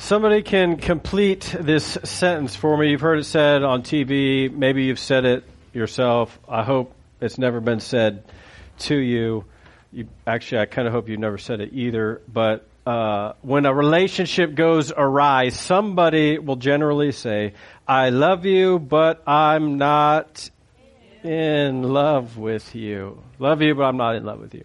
Somebody can complete this sentence for me. You've heard it said on TV. Maybe you've said it yourself. I hope it's never been said to you. you actually, I kind of hope you've never said it either. But uh, when a relationship goes awry, somebody will generally say, I love you, but I'm not in love with you. Love you, but I'm not in love with you.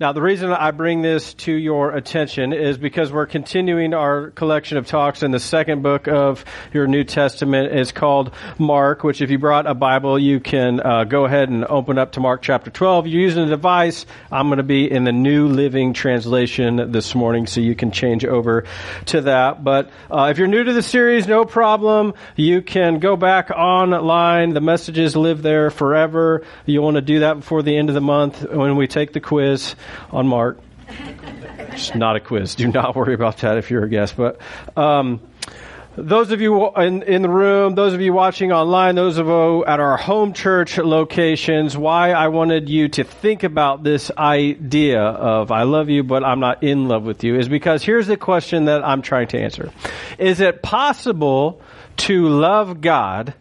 Now, the reason I bring this to your attention is because we're continuing our collection of talks in the second book of your New Testament. It's called Mark, which if you brought a Bible, you can uh, go ahead and open up to Mark chapter 12. You're using a device. I'm going to be in the New Living Translation this morning, so you can change over to that. But uh, if you're new to the series, no problem. You can go back online. The messages live there forever. You want to do that before the end of the month when we take the quiz on Mark. It's not a quiz. Do not worry about that if you're a guest. But um, those of you in, in the room, those of you watching online, those of you at our home church locations, why I wanted you to think about this idea of I love you, but I'm not in love with you is because here's the question that I'm trying to answer. Is it possible to love God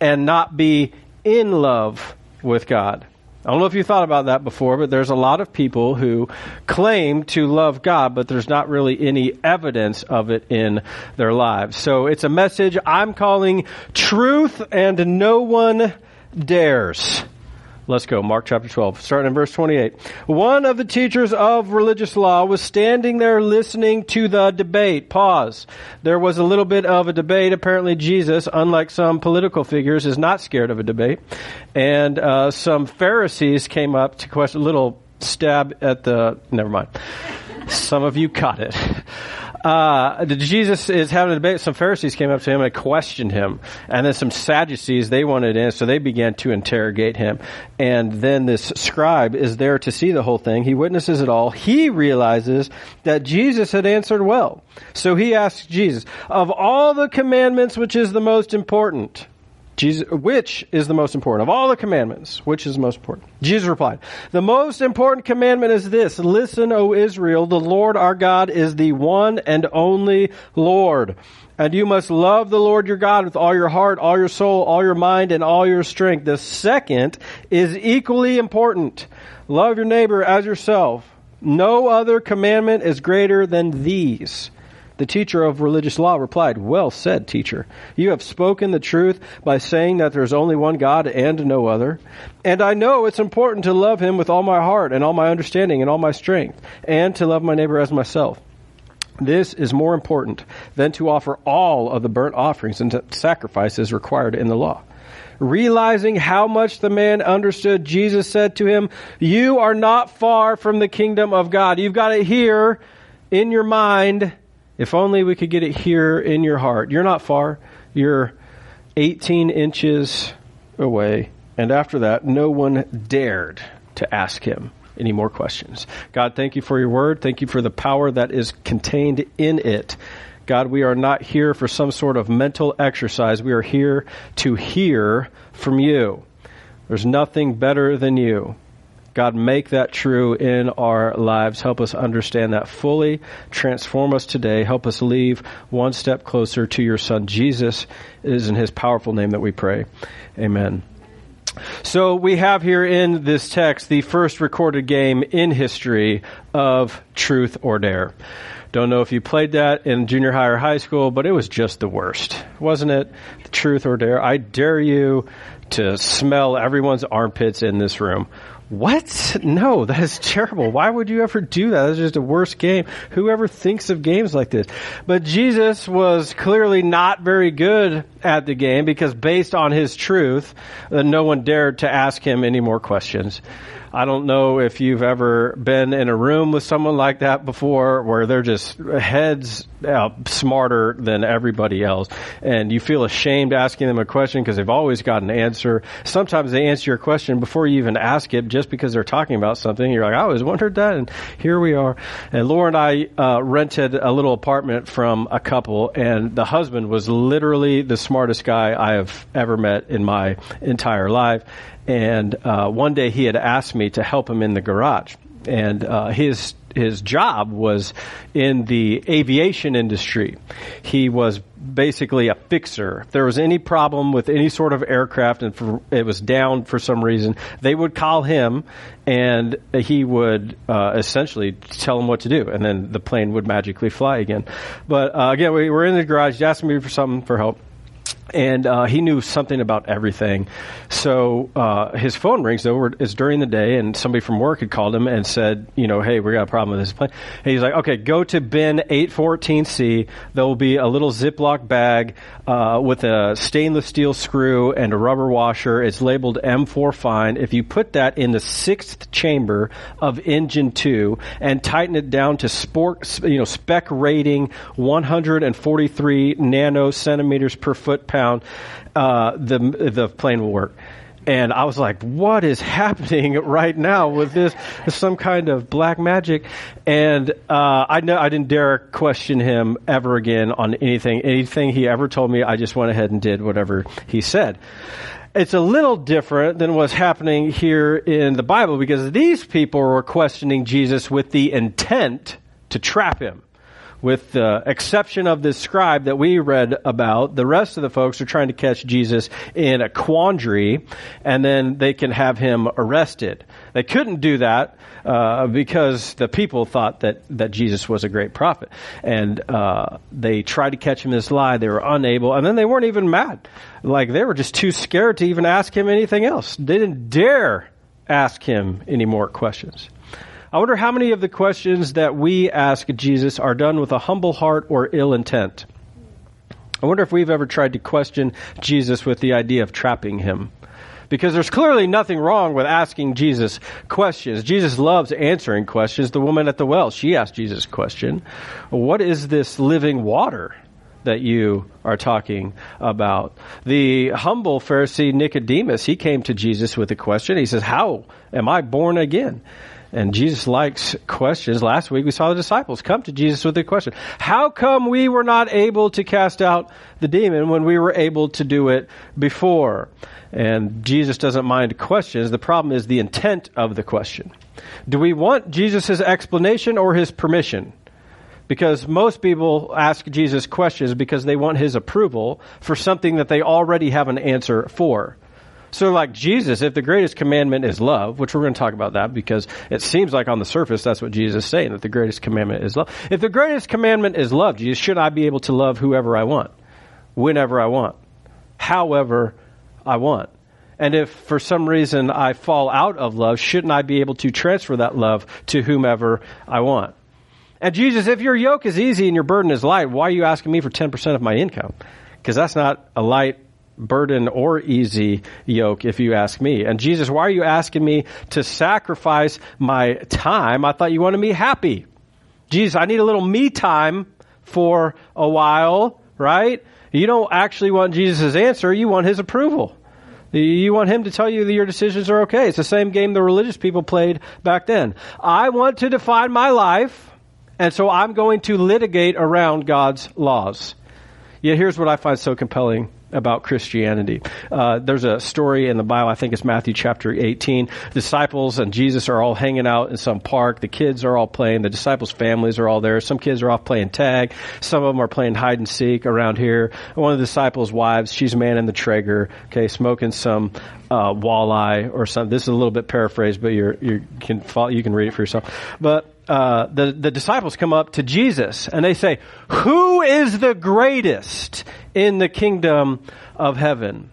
and not be in love with God? I don't know if you thought about that before, but there's a lot of people who claim to love God, but there's not really any evidence of it in their lives. So it's a message I'm calling truth and no one dares. Let's go. Mark chapter 12, starting in verse 28. One of the teachers of religious law was standing there listening to the debate. Pause. There was a little bit of a debate. Apparently, Jesus, unlike some political figures, is not scared of a debate. And uh, some Pharisees came up to question a little stab at the. Never mind. Some of you caught it uh, Jesus is having a debate. Some Pharisees came up to him and questioned him, and then some Sadducees they wanted in, so they began to interrogate him. And then this scribe is there to see the whole thing. He witnesses it all. He realizes that Jesus had answered well, so he asks Jesus, "Of all the commandments, which is the most important?" Jesus, which is the most important? Of all the commandments, which is the most important? Jesus replied, The most important commandment is this Listen, O Israel, the Lord our God is the one and only Lord. And you must love the Lord your God with all your heart, all your soul, all your mind, and all your strength. The second is equally important. Love your neighbor as yourself. No other commandment is greater than these. The teacher of religious law replied, Well said, teacher. You have spoken the truth by saying that there is only one God and no other. And I know it's important to love him with all my heart and all my understanding and all my strength, and to love my neighbor as myself. This is more important than to offer all of the burnt offerings and sacrifices required in the law. Realizing how much the man understood, Jesus said to him, You are not far from the kingdom of God. You've got it here in your mind if only we could get it here in your heart. You're not far. You're 18 inches away. And after that, no one dared to ask him any more questions. God, thank you for your word. Thank you for the power that is contained in it. God, we are not here for some sort of mental exercise. We are here to hear from you. There's nothing better than you. God, make that true in our lives. Help us understand that fully. Transform us today. Help us leave one step closer to your Son, Jesus. It is in his powerful name that we pray. Amen. So we have here in this text the first recorded game in history of truth or dare. Don't know if you played that in junior high or high school, but it was just the worst, wasn't it? The truth or dare. I dare you to smell everyone's armpits in this room. What? No, that is terrible. Why would you ever do that? That's just a worst game. Whoever thinks of games like this? But Jesus was clearly not very good at the game because based on his truth, uh, no one dared to ask him any more questions. I don't know if you've ever been in a room with someone like that before where they're just heads smarter than everybody else and you feel ashamed asking them a question because they've always got an answer. Sometimes they answer your question before you even ask it just because they're talking about something. You're like, I always wondered that and here we are. And Laura and I uh, rented a little apartment from a couple and the husband was literally the smartest guy I have ever met in my entire life and uh, one day he had asked me to help him in the garage. And uh, his his job was in the aviation industry. He was basically a fixer. If there was any problem with any sort of aircraft and for, it was down for some reason, they would call him and he would uh, essentially tell them what to do, and then the plane would magically fly again. But uh, again, we were in the garage. He asked me for something for help and uh, he knew something about everything. So uh, his phone rings though. It's during the day, and somebody from work had called him and said, you know, hey, we got a problem with this plane. And he's like, okay, go to bin 814C. There will be a little Ziploc bag uh, with a stainless steel screw and a rubber washer. It's labeled M4 Fine. If you put that in the sixth chamber of engine two and tighten it down to sport, you know, spec rating 143 nano per foot pound, uh, the the plane will work. And I was like, what is happening right now with this? Some kind of black magic. And uh, I know I didn't dare question him ever again on anything. Anything he ever told me, I just went ahead and did whatever he said. It's a little different than what's happening here in the Bible because these people were questioning Jesus with the intent to trap him with the exception of this scribe that we read about, the rest of the folks are trying to catch Jesus in a quandary, and then they can have him arrested. They couldn't do that uh, because the people thought that, that Jesus was a great prophet. And uh, they tried to catch him in this lie. They were unable, and then they weren't even mad. Like, they were just too scared to even ask him anything else. They didn't dare ask him any more questions. I wonder how many of the questions that we ask Jesus are done with a humble heart or ill intent. I wonder if we've ever tried to question Jesus with the idea of trapping him. Because there's clearly nothing wrong with asking Jesus questions. Jesus loves answering questions. The woman at the well, she asked Jesus a question. What is this living water? that you are talking about. The humble Pharisee Nicodemus, he came to Jesus with a question. He says, How am I born again? And Jesus likes questions. Last week we saw the disciples come to Jesus with a question. How come we were not able to cast out the demon when we were able to do it before? And Jesus doesn't mind questions. The problem is the intent of the question. Do we want Jesus' explanation or his permission? Because most people ask Jesus questions because they want his approval for something that they already have an answer for. So, like Jesus, if the greatest commandment is love, which we're going to talk about that because it seems like on the surface that's what Jesus is saying, that the greatest commandment is love. If the greatest commandment is love, Jesus, should I be able to love whoever I want, whenever I want, however I want? And if for some reason I fall out of love, shouldn't I be able to transfer that love to whomever I want? And Jesus, if your yoke is easy and your burden is light, why are you asking me for 10% of my income? Because that's not a light burden or easy yoke, if you ask me. And Jesus, why are you asking me to sacrifice my time? I thought you wanted me happy. Jesus, I need a little me time for a while, right? You don't actually want Jesus' answer, you want his approval. You want him to tell you that your decisions are okay. It's the same game the religious people played back then. I want to define my life, and so I'm going to litigate around God's laws. Yet here's what I find so compelling about Christianity. Uh, there's a story in the Bible, I think it's Matthew chapter 18. Disciples and Jesus are all hanging out in some park. The kids are all playing. The disciples' families are all there. Some kids are off playing tag. Some of them are playing hide and seek around here. One of the disciples' wives, she's manning the Traeger, okay, smoking some uh, walleye or something. This is a little bit paraphrased, but you're, you can follow, you can read it for yourself. But uh, the, the disciples come up to Jesus and they say, Who is the greatest in the kingdom of heaven?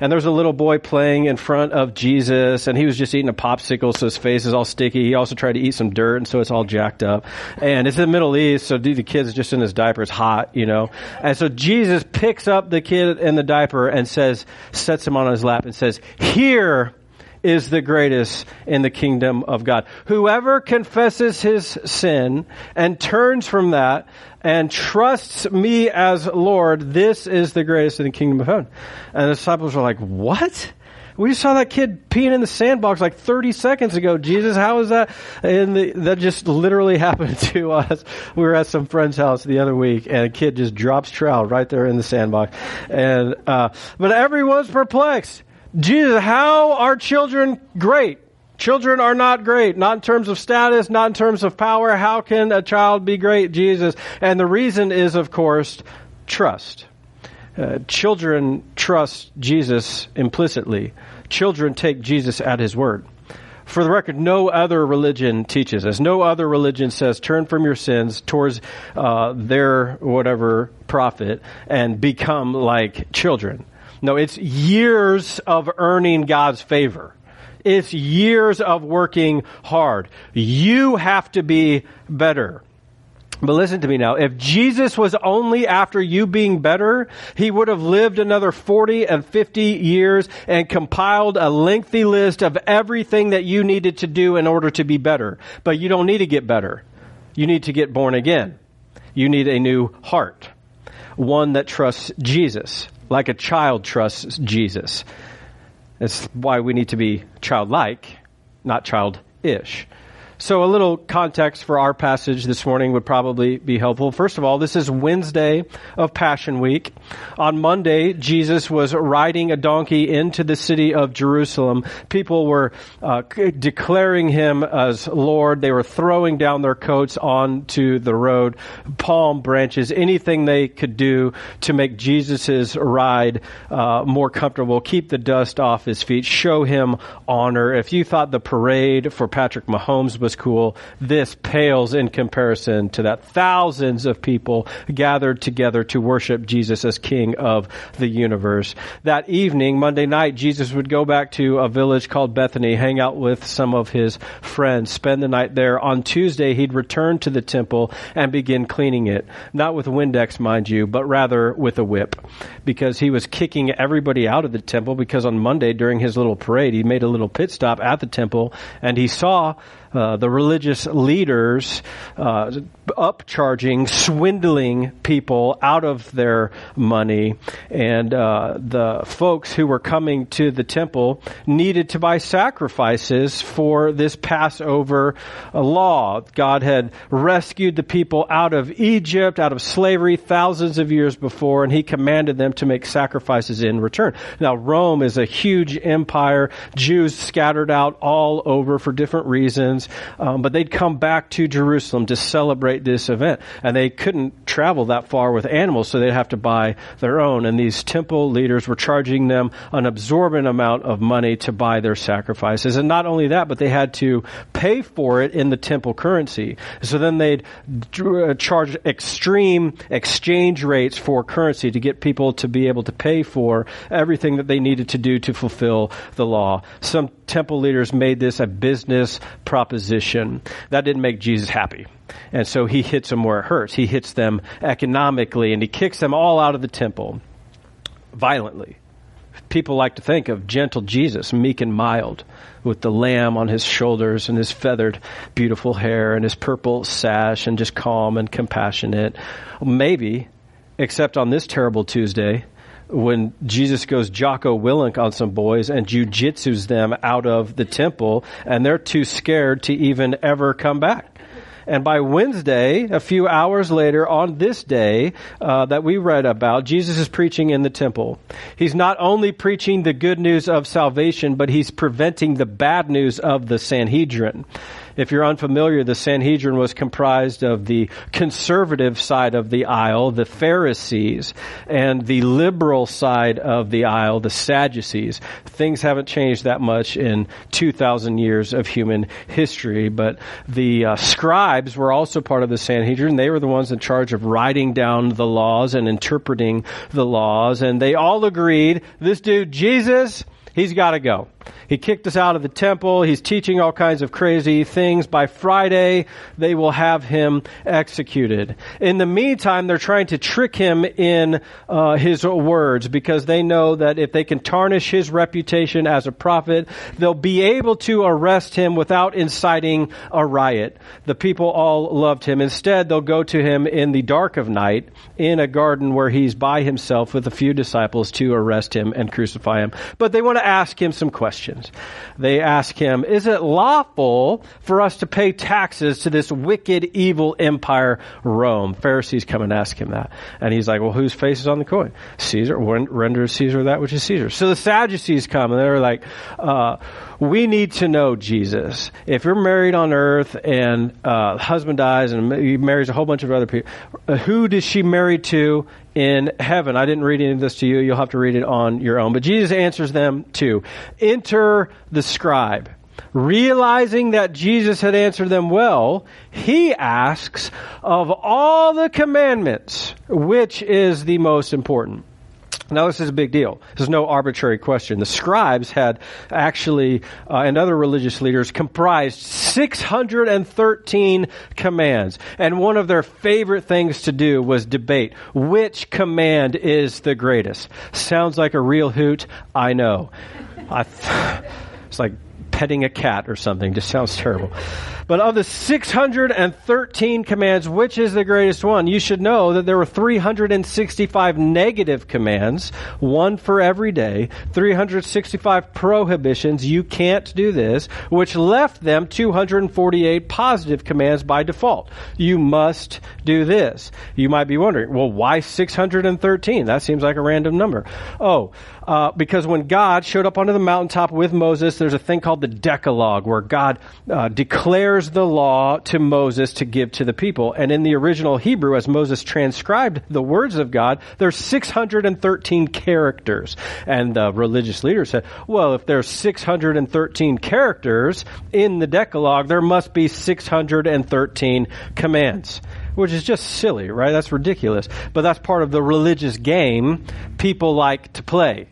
And there's a little boy playing in front of Jesus, and he was just eating a popsicle, so his face is all sticky. He also tried to eat some dirt, and so it's all jacked up. And it's in the Middle East, so the kid's just in his diaper. It's hot, you know. And so Jesus picks up the kid in the diaper and says, sets him on his lap and says, Here is the greatest in the kingdom of God. Whoever confesses his sin and turns from that and trusts me as Lord, this is the greatest in the kingdom of heaven. And the disciples were like, what? We just saw that kid peeing in the sandbox like 30 seconds ago. Jesus, how is that? And the, that just literally happened to us. We were at some friend's house the other week, and a kid just drops trout right there in the sandbox. And uh, but everyone's perplexed. Jesus, how are children great? Children are not great, not in terms of status, not in terms of power. How can a child be great? Jesus. And the reason is, of course, trust. Uh, children trust Jesus implicitly. Children take Jesus at his word. For the record, no other religion teaches this. No other religion says turn from your sins towards uh, their whatever prophet and become like children. No, it's years of earning God's favor. It's years of working hard. You have to be better. But listen to me now. If Jesus was only after you being better, he would have lived another 40 and 50 years and compiled a lengthy list of everything that you needed to do in order to be better. But you don't need to get better. You need to get born again. You need a new heart. One that trusts Jesus, like a child trusts Jesus. That's why we need to be childlike, not childish. So, a little context for our passage this morning would probably be helpful. First of all, this is Wednesday of Passion Week. On Monday, Jesus was riding a donkey into the city of Jerusalem. People were uh, declaring him as Lord. They were throwing down their coats onto the road, palm branches, anything they could do to make Jesus' ride uh, more comfortable, keep the dust off his feet, show him honor. If you thought the parade for Patrick Mahomes was was cool. This pales in comparison to that. Thousands of people gathered together to worship Jesus as King of the universe. That evening, Monday night, Jesus would go back to a village called Bethany, hang out with some of his friends, spend the night there. On Tuesday, he'd return to the temple and begin cleaning it. Not with Windex, mind you, but rather with a whip. Because he was kicking everybody out of the temple because on Monday during his little parade, he made a little pit stop at the temple and he saw uh, the religious leaders uh, upcharging, swindling people out of their money, and uh, the folks who were coming to the temple needed to buy sacrifices for this Passover law. God had rescued the people out of Egypt, out of slavery, thousands of years before, and He commanded them to make sacrifices in return. Now, Rome is a huge empire. Jews scattered out all over for different reasons um, but they'd come back to Jerusalem to celebrate this event. And they couldn't travel that far with animals, so they'd have to buy their own. And these temple leaders were charging them an absorbent amount of money to buy their sacrifices. And not only that, but they had to pay for it in the temple currency. So then they'd uh, charge extreme exchange rates for currency to get people to be able to pay for everything that they needed to do to fulfill the law. Some temple leaders made this a business proposition. That didn't make Jesus happy. And so he hits them where it hurts. He hits them economically and he kicks them all out of the temple violently. People like to think of gentle Jesus, meek and mild, with the lamb on his shoulders and his feathered, beautiful hair and his purple sash and just calm and compassionate. Maybe, except on this terrible Tuesday, when Jesus goes Jocko Willink on some boys and jujitsus them out of the temple, and they're too scared to even ever come back. And by Wednesday, a few hours later, on this day uh, that we read about, Jesus is preaching in the temple. He's not only preaching the good news of salvation, but he's preventing the bad news of the Sanhedrin. If you're unfamiliar, the Sanhedrin was comprised of the conservative side of the aisle, the Pharisees, and the liberal side of the aisle, the Sadducees. Things haven't changed that much in 2,000 years of human history, but the uh, scribes were also part of the Sanhedrin. They were the ones in charge of writing down the laws and interpreting the laws, and they all agreed this dude, Jesus, he's got to go. He kicked us out of the temple. He's teaching all kinds of crazy things. By Friday, they will have him executed. In the meantime, they're trying to trick him in uh, his words because they know that if they can tarnish his reputation as a prophet, they'll be able to arrest him without inciting a riot. The people all loved him. Instead, they'll go to him in the dark of night in a garden where he's by himself with a few disciples to arrest him and crucify him. But they want to ask him some questions. They ask him, is it lawful for us to pay taxes to this wicked, evil empire, Rome? Pharisees come and ask him that. And he's like, well, whose face is on the coin? Caesar, render Caesar that which is Caesar. So the Sadducees come and they're like, uh, we need to know Jesus. If you're married on earth and uh, husband dies and he marries a whole bunch of other people, who does she marry to in heaven? I didn't read any of this to you. You'll have to read it on your own. But Jesus answers them too. Enter the scribe. Realizing that Jesus had answered them well, he asks, of all the commandments, which is the most important? Now, this is a big deal. This is no arbitrary question. The scribes had actually, uh, and other religious leaders, comprised 613 commands. And one of their favorite things to do was debate which command is the greatest. Sounds like a real hoot. I know. I th- it's like petting a cat or something. Just sounds terrible. But of the 613 commands, which is the greatest one? You should know that there were 365 negative commands, one for every day, 365 prohibitions, you can't do this, which left them 248 positive commands by default. You must do this. You might be wondering, well, why 613? That seems like a random number. Oh, uh, because when God showed up onto the mountaintop with Moses, there's a thing called the Decalogue, where God uh, declares the law to Moses to give to the people. And in the original Hebrew, as Moses transcribed the words of God, there's 613 characters. And the religious leader said, well, if there's 613 characters in the Decalogue, there must be 613 commands which is just silly, right? That's ridiculous. But that's part of the religious game people like to play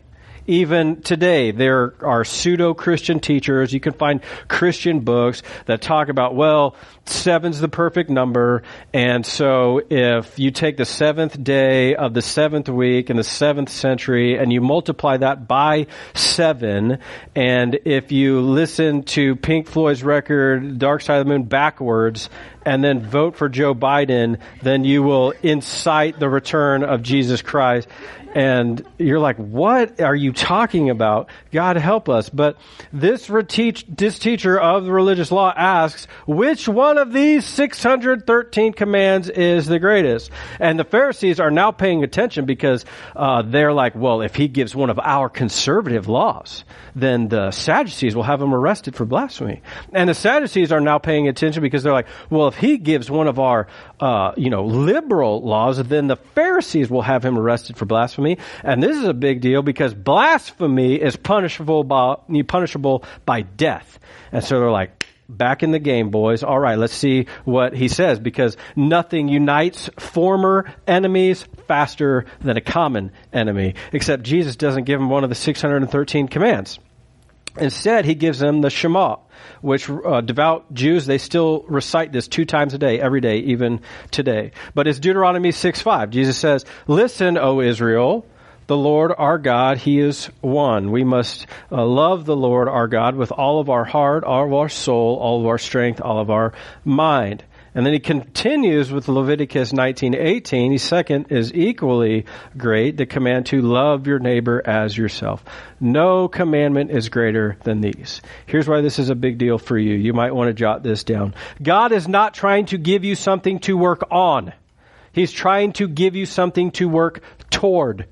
even today, there are pseudo Christian teachers. You can find Christian books that talk about, well, seven's the perfect number. And so if you take the seventh day of the seventh week in the seventh century and you multiply that by seven, and if you listen to Pink Floyd's record, Dark Side of the Moon, backwards, and then vote for Joe Biden, then you will incite the return of Jesus Christ and you're like, what are you talking about? God help us. But this, reteach, this teacher of the religious law asks, which one of these 613 commands is the greatest? And the Pharisees are now paying attention because uh, they're like, well, if he gives one of our conservative laws, then the Sadducees will have him arrested for blasphemy. And the Sadducees are now paying attention because they're like, well, if he gives one of our, uh, you know, liberal laws, then the Pharisees will have him arrested for blasphemy. And this is a big deal because blasphemy is punishable by, punishable by death. And so they're like, back in the game, boys. All right, let's see what he says because nothing unites former enemies faster than a common enemy, except Jesus doesn't give them one of the 613 commands. Instead, he gives them the Shema, which uh, devout Jews, they still recite this two times a day, every day, even today. But it's Deuteronomy 6 5. Jesus says, Listen, O Israel, the Lord our God, He is one. We must uh, love the Lord our God with all of our heart, all of our soul, all of our strength, all of our mind. And then he continues with Leviticus 19:18. His second is equally great, the command to love your neighbor as yourself. No commandment is greater than these. Here's why this is a big deal for you. You might want to jot this down. God is not trying to give you something to work on. He's trying to give you something to work toward.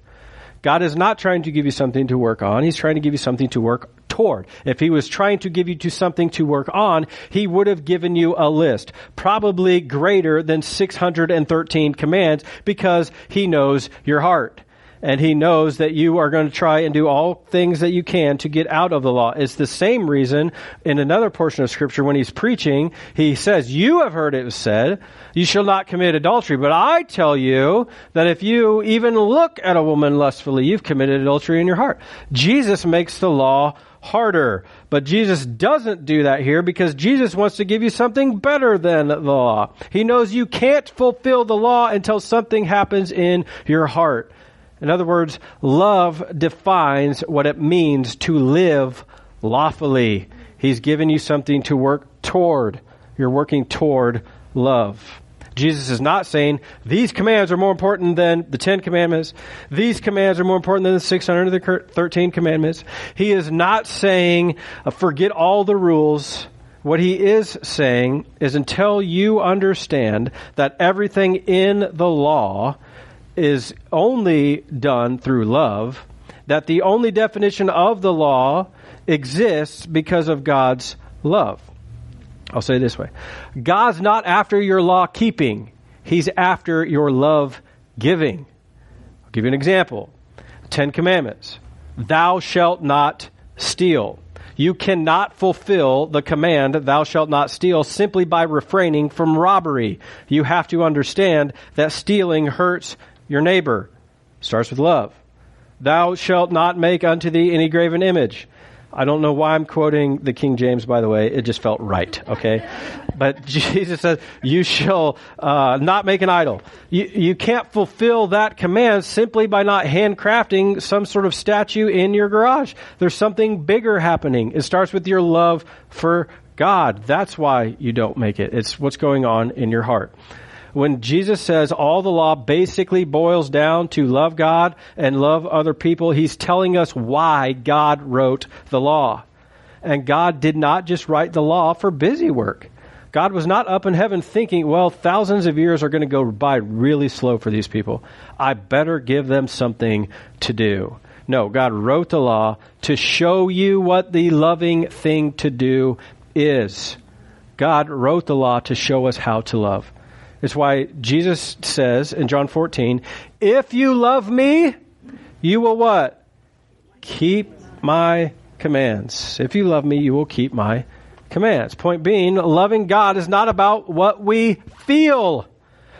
God is not trying to give you something to work on. He's trying to give you something to work toward. If he was trying to give you to something to work on, he would have given you a list, probably greater than 613 commands because he knows your heart and he knows that you are going to try and do all things that you can to get out of the law. It's the same reason in another portion of scripture when he's preaching, he says, you have heard it said, you shall not commit adultery. But I tell you that if you even look at a woman lustfully, you've committed adultery in your heart. Jesus makes the law harder. But Jesus doesn't do that here because Jesus wants to give you something better than the law. He knows you can't fulfill the law until something happens in your heart. In other words, love defines what it means to live lawfully. He's given you something to work toward. You're working toward love. Jesus is not saying these commands are more important than the Ten Commandments. These commands are more important than the 613 commandments. He is not saying uh, forget all the rules. What he is saying is until you understand that everything in the law is only done through love, that the only definition of the law exists because of God's love. I'll say this way God's not after your law keeping, He's after your love giving. I'll give you an example Ten Commandments. Thou shalt not steal. You cannot fulfill the command, thou shalt not steal, simply by refraining from robbery. You have to understand that stealing hurts your neighbor. Starts with love. Thou shalt not make unto thee any graven image. I don't know why I'm quoting the King James, by the way. It just felt right, okay? But Jesus says, You shall uh, not make an idol. You, you can't fulfill that command simply by not handcrafting some sort of statue in your garage. There's something bigger happening. It starts with your love for God. That's why you don't make it. It's what's going on in your heart when Jesus says all the law basically boils down to love God and love other people, he's telling us why God wrote the law. And God did not just write the law for busy work. God was not up in heaven thinking, well, thousands of years are going to go by really slow for these people. I better give them something to do. No, God wrote the law to show you what the loving thing to do is. God wrote the law to show us how to love. It's why Jesus says in John 14, if you love me, you will what? Keep my commands. If you love me, you will keep my commands. Point being, loving God is not about what we feel,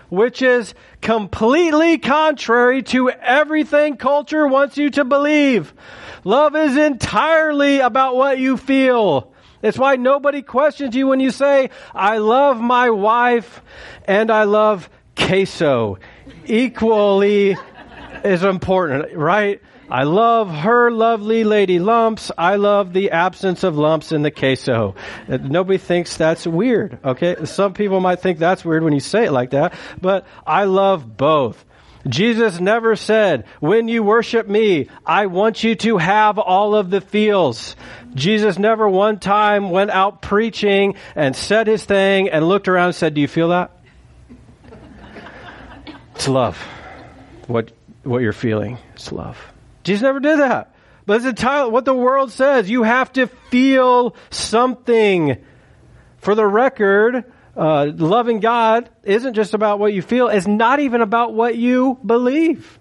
which is completely contrary to everything culture wants you to believe. Love is entirely about what you feel. It's why nobody questions you when you say, I love my wife and I love queso. Equally is important, right? I love her lovely lady lumps. I love the absence of lumps in the queso. Nobody thinks that's weird, okay? Some people might think that's weird when you say it like that, but I love both. Jesus never said, when you worship me, I want you to have all of the feels. Jesus never one time went out preaching and said his thing and looked around and said, do you feel that? It's love. What, what you're feeling. It's love. Jesus never did that. But it's entirely what the world says. You have to feel something. For the record, uh, loving God isn't just about what you feel. It's not even about what you believe.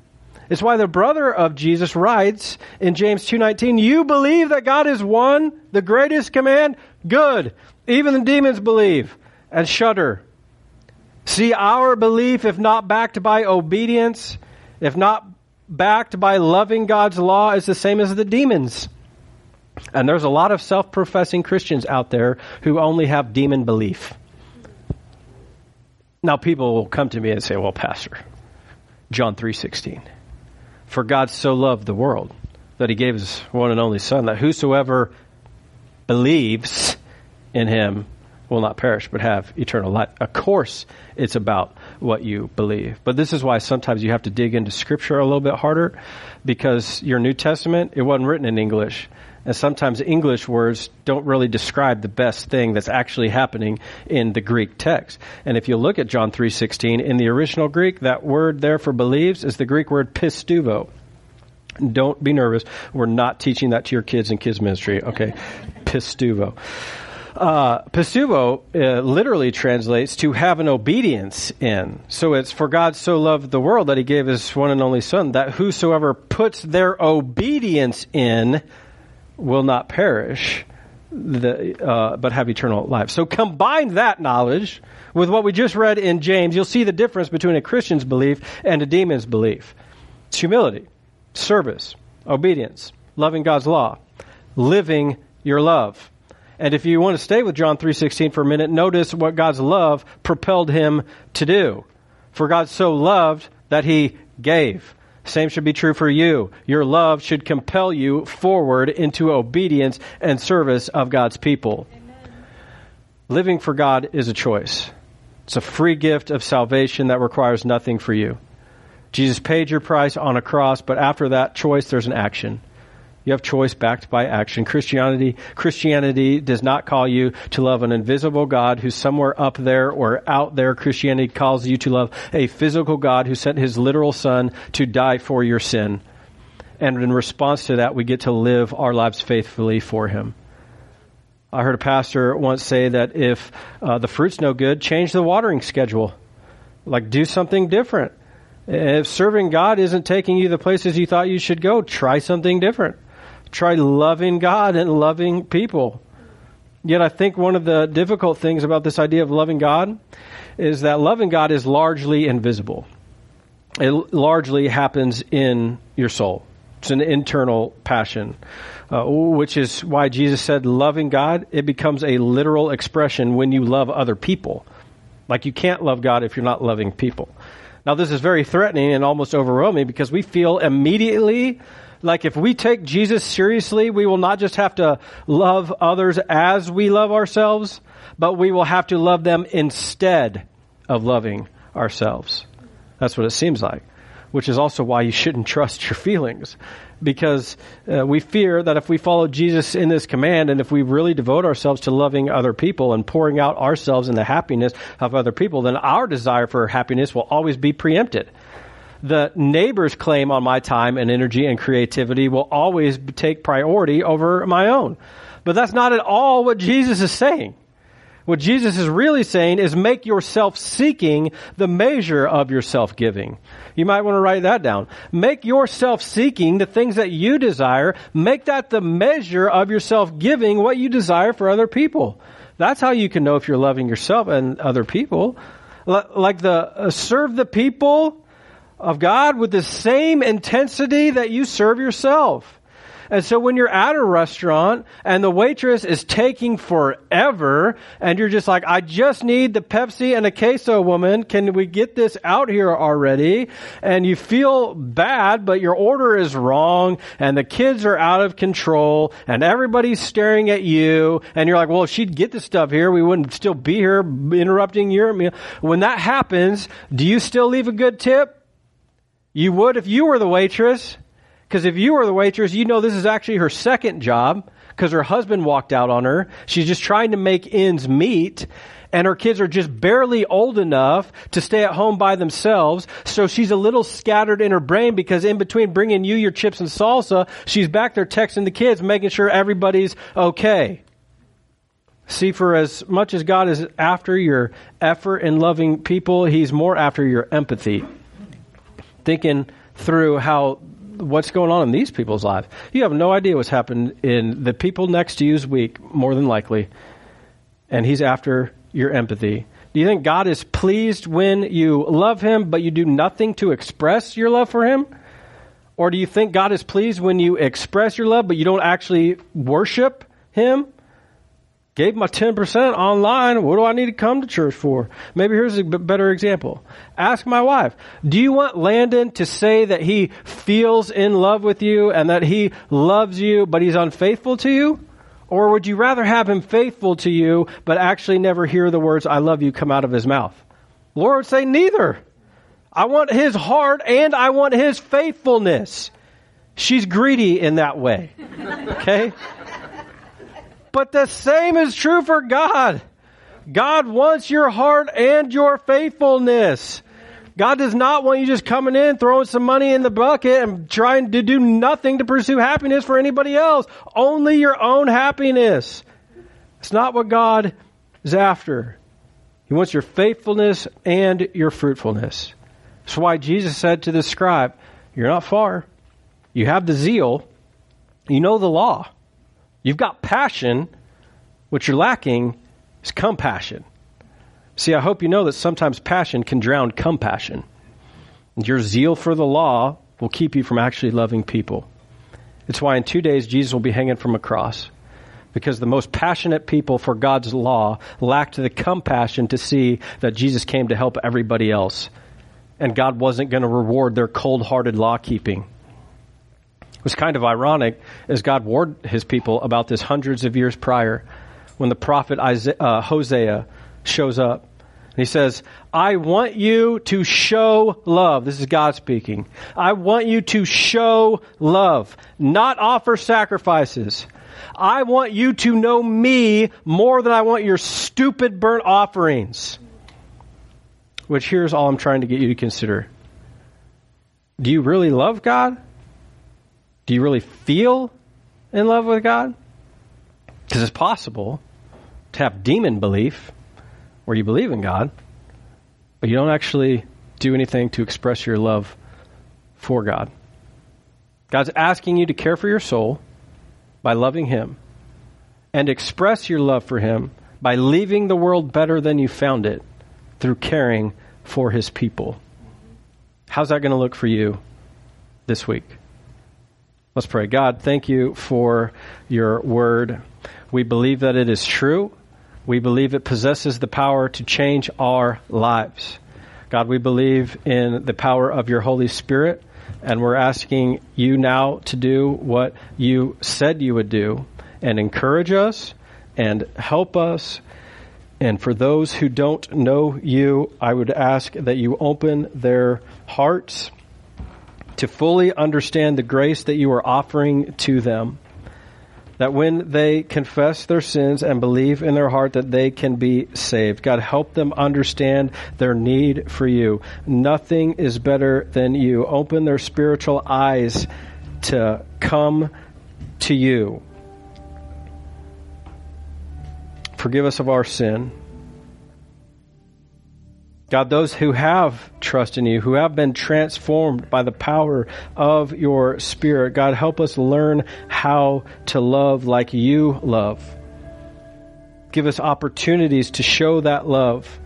It's why the brother of Jesus writes in James 2:19, "You believe that God is one, the greatest command? Good. Even the demons believe and shudder." See, our belief, if not backed by obedience, if not backed by loving God's law, is the same as the demons. And there's a lot of self professing Christians out there who only have demon belief. Now, people will come to me and say, well, Pastor, John 3.16, for God so loved the world that he gave his one and only Son, that whosoever believes in him will not perish but have eternal life. Of course, it's about what you believe. But this is why sometimes you have to dig into Scripture a little bit harder because your New Testament, it wasn't written in English. And sometimes English words don't really describe the best thing that's actually happening in the Greek text. And if you look at John 3.16, in the original Greek, that word there for believes is the Greek word pisteuo. Don't be nervous. We're not teaching that to your kids in kids ministry. Okay. Pisteuo. Uh, uh, literally translates to have an obedience in. So it's for God so loved the world that he gave his one and only son that whosoever puts their obedience in will not perish, the, uh, but have eternal life. So combine that knowledge with what we just read in James. You'll see the difference between a Christian's belief and a demon's belief. It's humility, service, obedience, loving God's law, living your love. And if you want to stay with John 3:16 for a minute, notice what God's love propelled him to do. For God so loved that he gave. Same should be true for you. Your love should compel you forward into obedience and service of God's people. Amen. Living for God is a choice. It's a free gift of salvation that requires nothing for you. Jesus paid your price on a cross, but after that choice, there's an action. You have choice backed by action. Christianity, Christianity does not call you to love an invisible God who's somewhere up there or out there. Christianity calls you to love a physical God who sent his literal son to die for your sin. And in response to that, we get to live our lives faithfully for him. I heard a pastor once say that if uh, the fruit's no good, change the watering schedule. Like do something different. If serving God isn't taking you the places you thought you should go, try something different. Try loving God and loving people. Yet I think one of the difficult things about this idea of loving God is that loving God is largely invisible. It largely happens in your soul. It's an internal passion, uh, which is why Jesus said, loving God, it becomes a literal expression when you love other people. Like you can't love God if you're not loving people. Now, this is very threatening and almost overwhelming because we feel immediately like if we take Jesus seriously, we will not just have to love others as we love ourselves, but we will have to love them instead of loving ourselves. That's what it seems like, which is also why you shouldn't trust your feelings. Because uh, we fear that if we follow Jesus in this command and if we really devote ourselves to loving other people and pouring out ourselves in the happiness of other people, then our desire for happiness will always be preempted the neighbor's claim on my time and energy and creativity will always take priority over my own. But that's not at all what Jesus is saying. What Jesus is really saying is make your self-seeking the measure of your self-giving. You might want to write that down. Make your self-seeking the things that you desire, make that the measure of your self-giving what you desire for other people. That's how you can know if you're loving yourself and other people. Like the uh, serve the people of God with the same intensity that you serve yourself. And so when you're at a restaurant and the waitress is taking forever and you're just like, I just need the Pepsi and a queso woman. Can we get this out here already? And you feel bad, but your order is wrong and the kids are out of control and everybody's staring at you. And you're like, well, if she'd get the stuff here, we wouldn't still be here interrupting your meal. When that happens, do you still leave a good tip? You would if you were the waitress. Because if you were the waitress, you know this is actually her second job because her husband walked out on her. She's just trying to make ends meet. And her kids are just barely old enough to stay at home by themselves. So she's a little scattered in her brain because in between bringing you your chips and salsa, she's back there texting the kids, making sure everybody's okay. See, for as much as God is after your effort in loving people, He's more after your empathy thinking through how what's going on in these people's lives. You have no idea what's happened in the people next to you's week, more than likely. And he's after your empathy. Do you think God is pleased when you love him, but you do nothing to express your love for him? Or do you think God is pleased when you express your love, but you don't actually worship him? Gave my 10% online. What do I need to come to church for? Maybe here's a better example. Ask my wife, do you want Landon to say that he feels in love with you and that he loves you, but he's unfaithful to you? Or would you rather have him faithful to you, but actually never hear the words, I love you, come out of his mouth? Laura would say, neither. I want his heart and I want his faithfulness. She's greedy in that way. Okay? But the same is true for God. God wants your heart and your faithfulness. God does not want you just coming in, throwing some money in the bucket and trying to do nothing to pursue happiness for anybody else. Only your own happiness. It's not what God is after. He wants your faithfulness and your fruitfulness. That's why Jesus said to the scribe, You're not far. You have the zeal. You know the law. You've got passion. What you're lacking is compassion. See, I hope you know that sometimes passion can drown compassion. Your zeal for the law will keep you from actually loving people. It's why in two days Jesus will be hanging from a cross. Because the most passionate people for God's law lacked the compassion to see that Jesus came to help everybody else. And God wasn't going to reward their cold hearted law keeping was kind of ironic as God warned his people about this hundreds of years prior when the prophet Isaiah, uh, Hosea shows up. And He says, I want you to show love. This is God speaking. I want you to show love, not offer sacrifices. I want you to know me more than I want your stupid burnt offerings. Which here's all I'm trying to get you to consider. Do you really love God? Do you really feel in love with God? Because it's possible to have demon belief where you believe in God, but you don't actually do anything to express your love for God. God's asking you to care for your soul by loving Him and express your love for Him by leaving the world better than you found it through caring for His people. How's that going to look for you this week? Let's pray. God, thank you for your word. We believe that it is true. We believe it possesses the power to change our lives. God, we believe in the power of your Holy Spirit, and we're asking you now to do what you said you would do and encourage us and help us. And for those who don't know you, I would ask that you open their hearts to fully understand the grace that you are offering to them that when they confess their sins and believe in their heart that they can be saved. God, help them understand their need for you. Nothing is better than you. Open their spiritual eyes to come to you. Forgive us of our sin. God, those who have trust in you, who have been transformed by the power of your Spirit, God, help us learn how to love like you love. Give us opportunities to show that love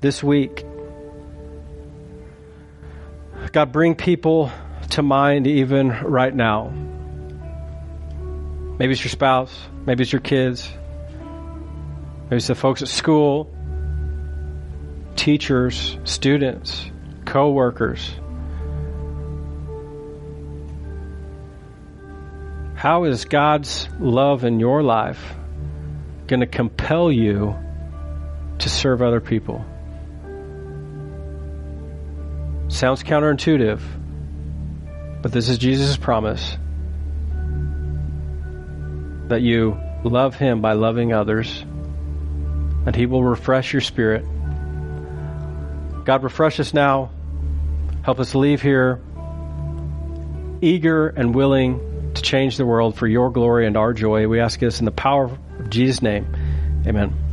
this week. God, bring people to mind even right now. Maybe it's your spouse, maybe it's your kids, maybe it's the folks at school teachers, students, co-workers. How is God's love in your life going to compel you to serve other people? Sounds counterintuitive, but this is Jesus' promise that you love Him by loving others, and He will refresh your spirit God, refresh us now. Help us leave here eager and willing to change the world for your glory and our joy. We ask this in the power of Jesus' name. Amen.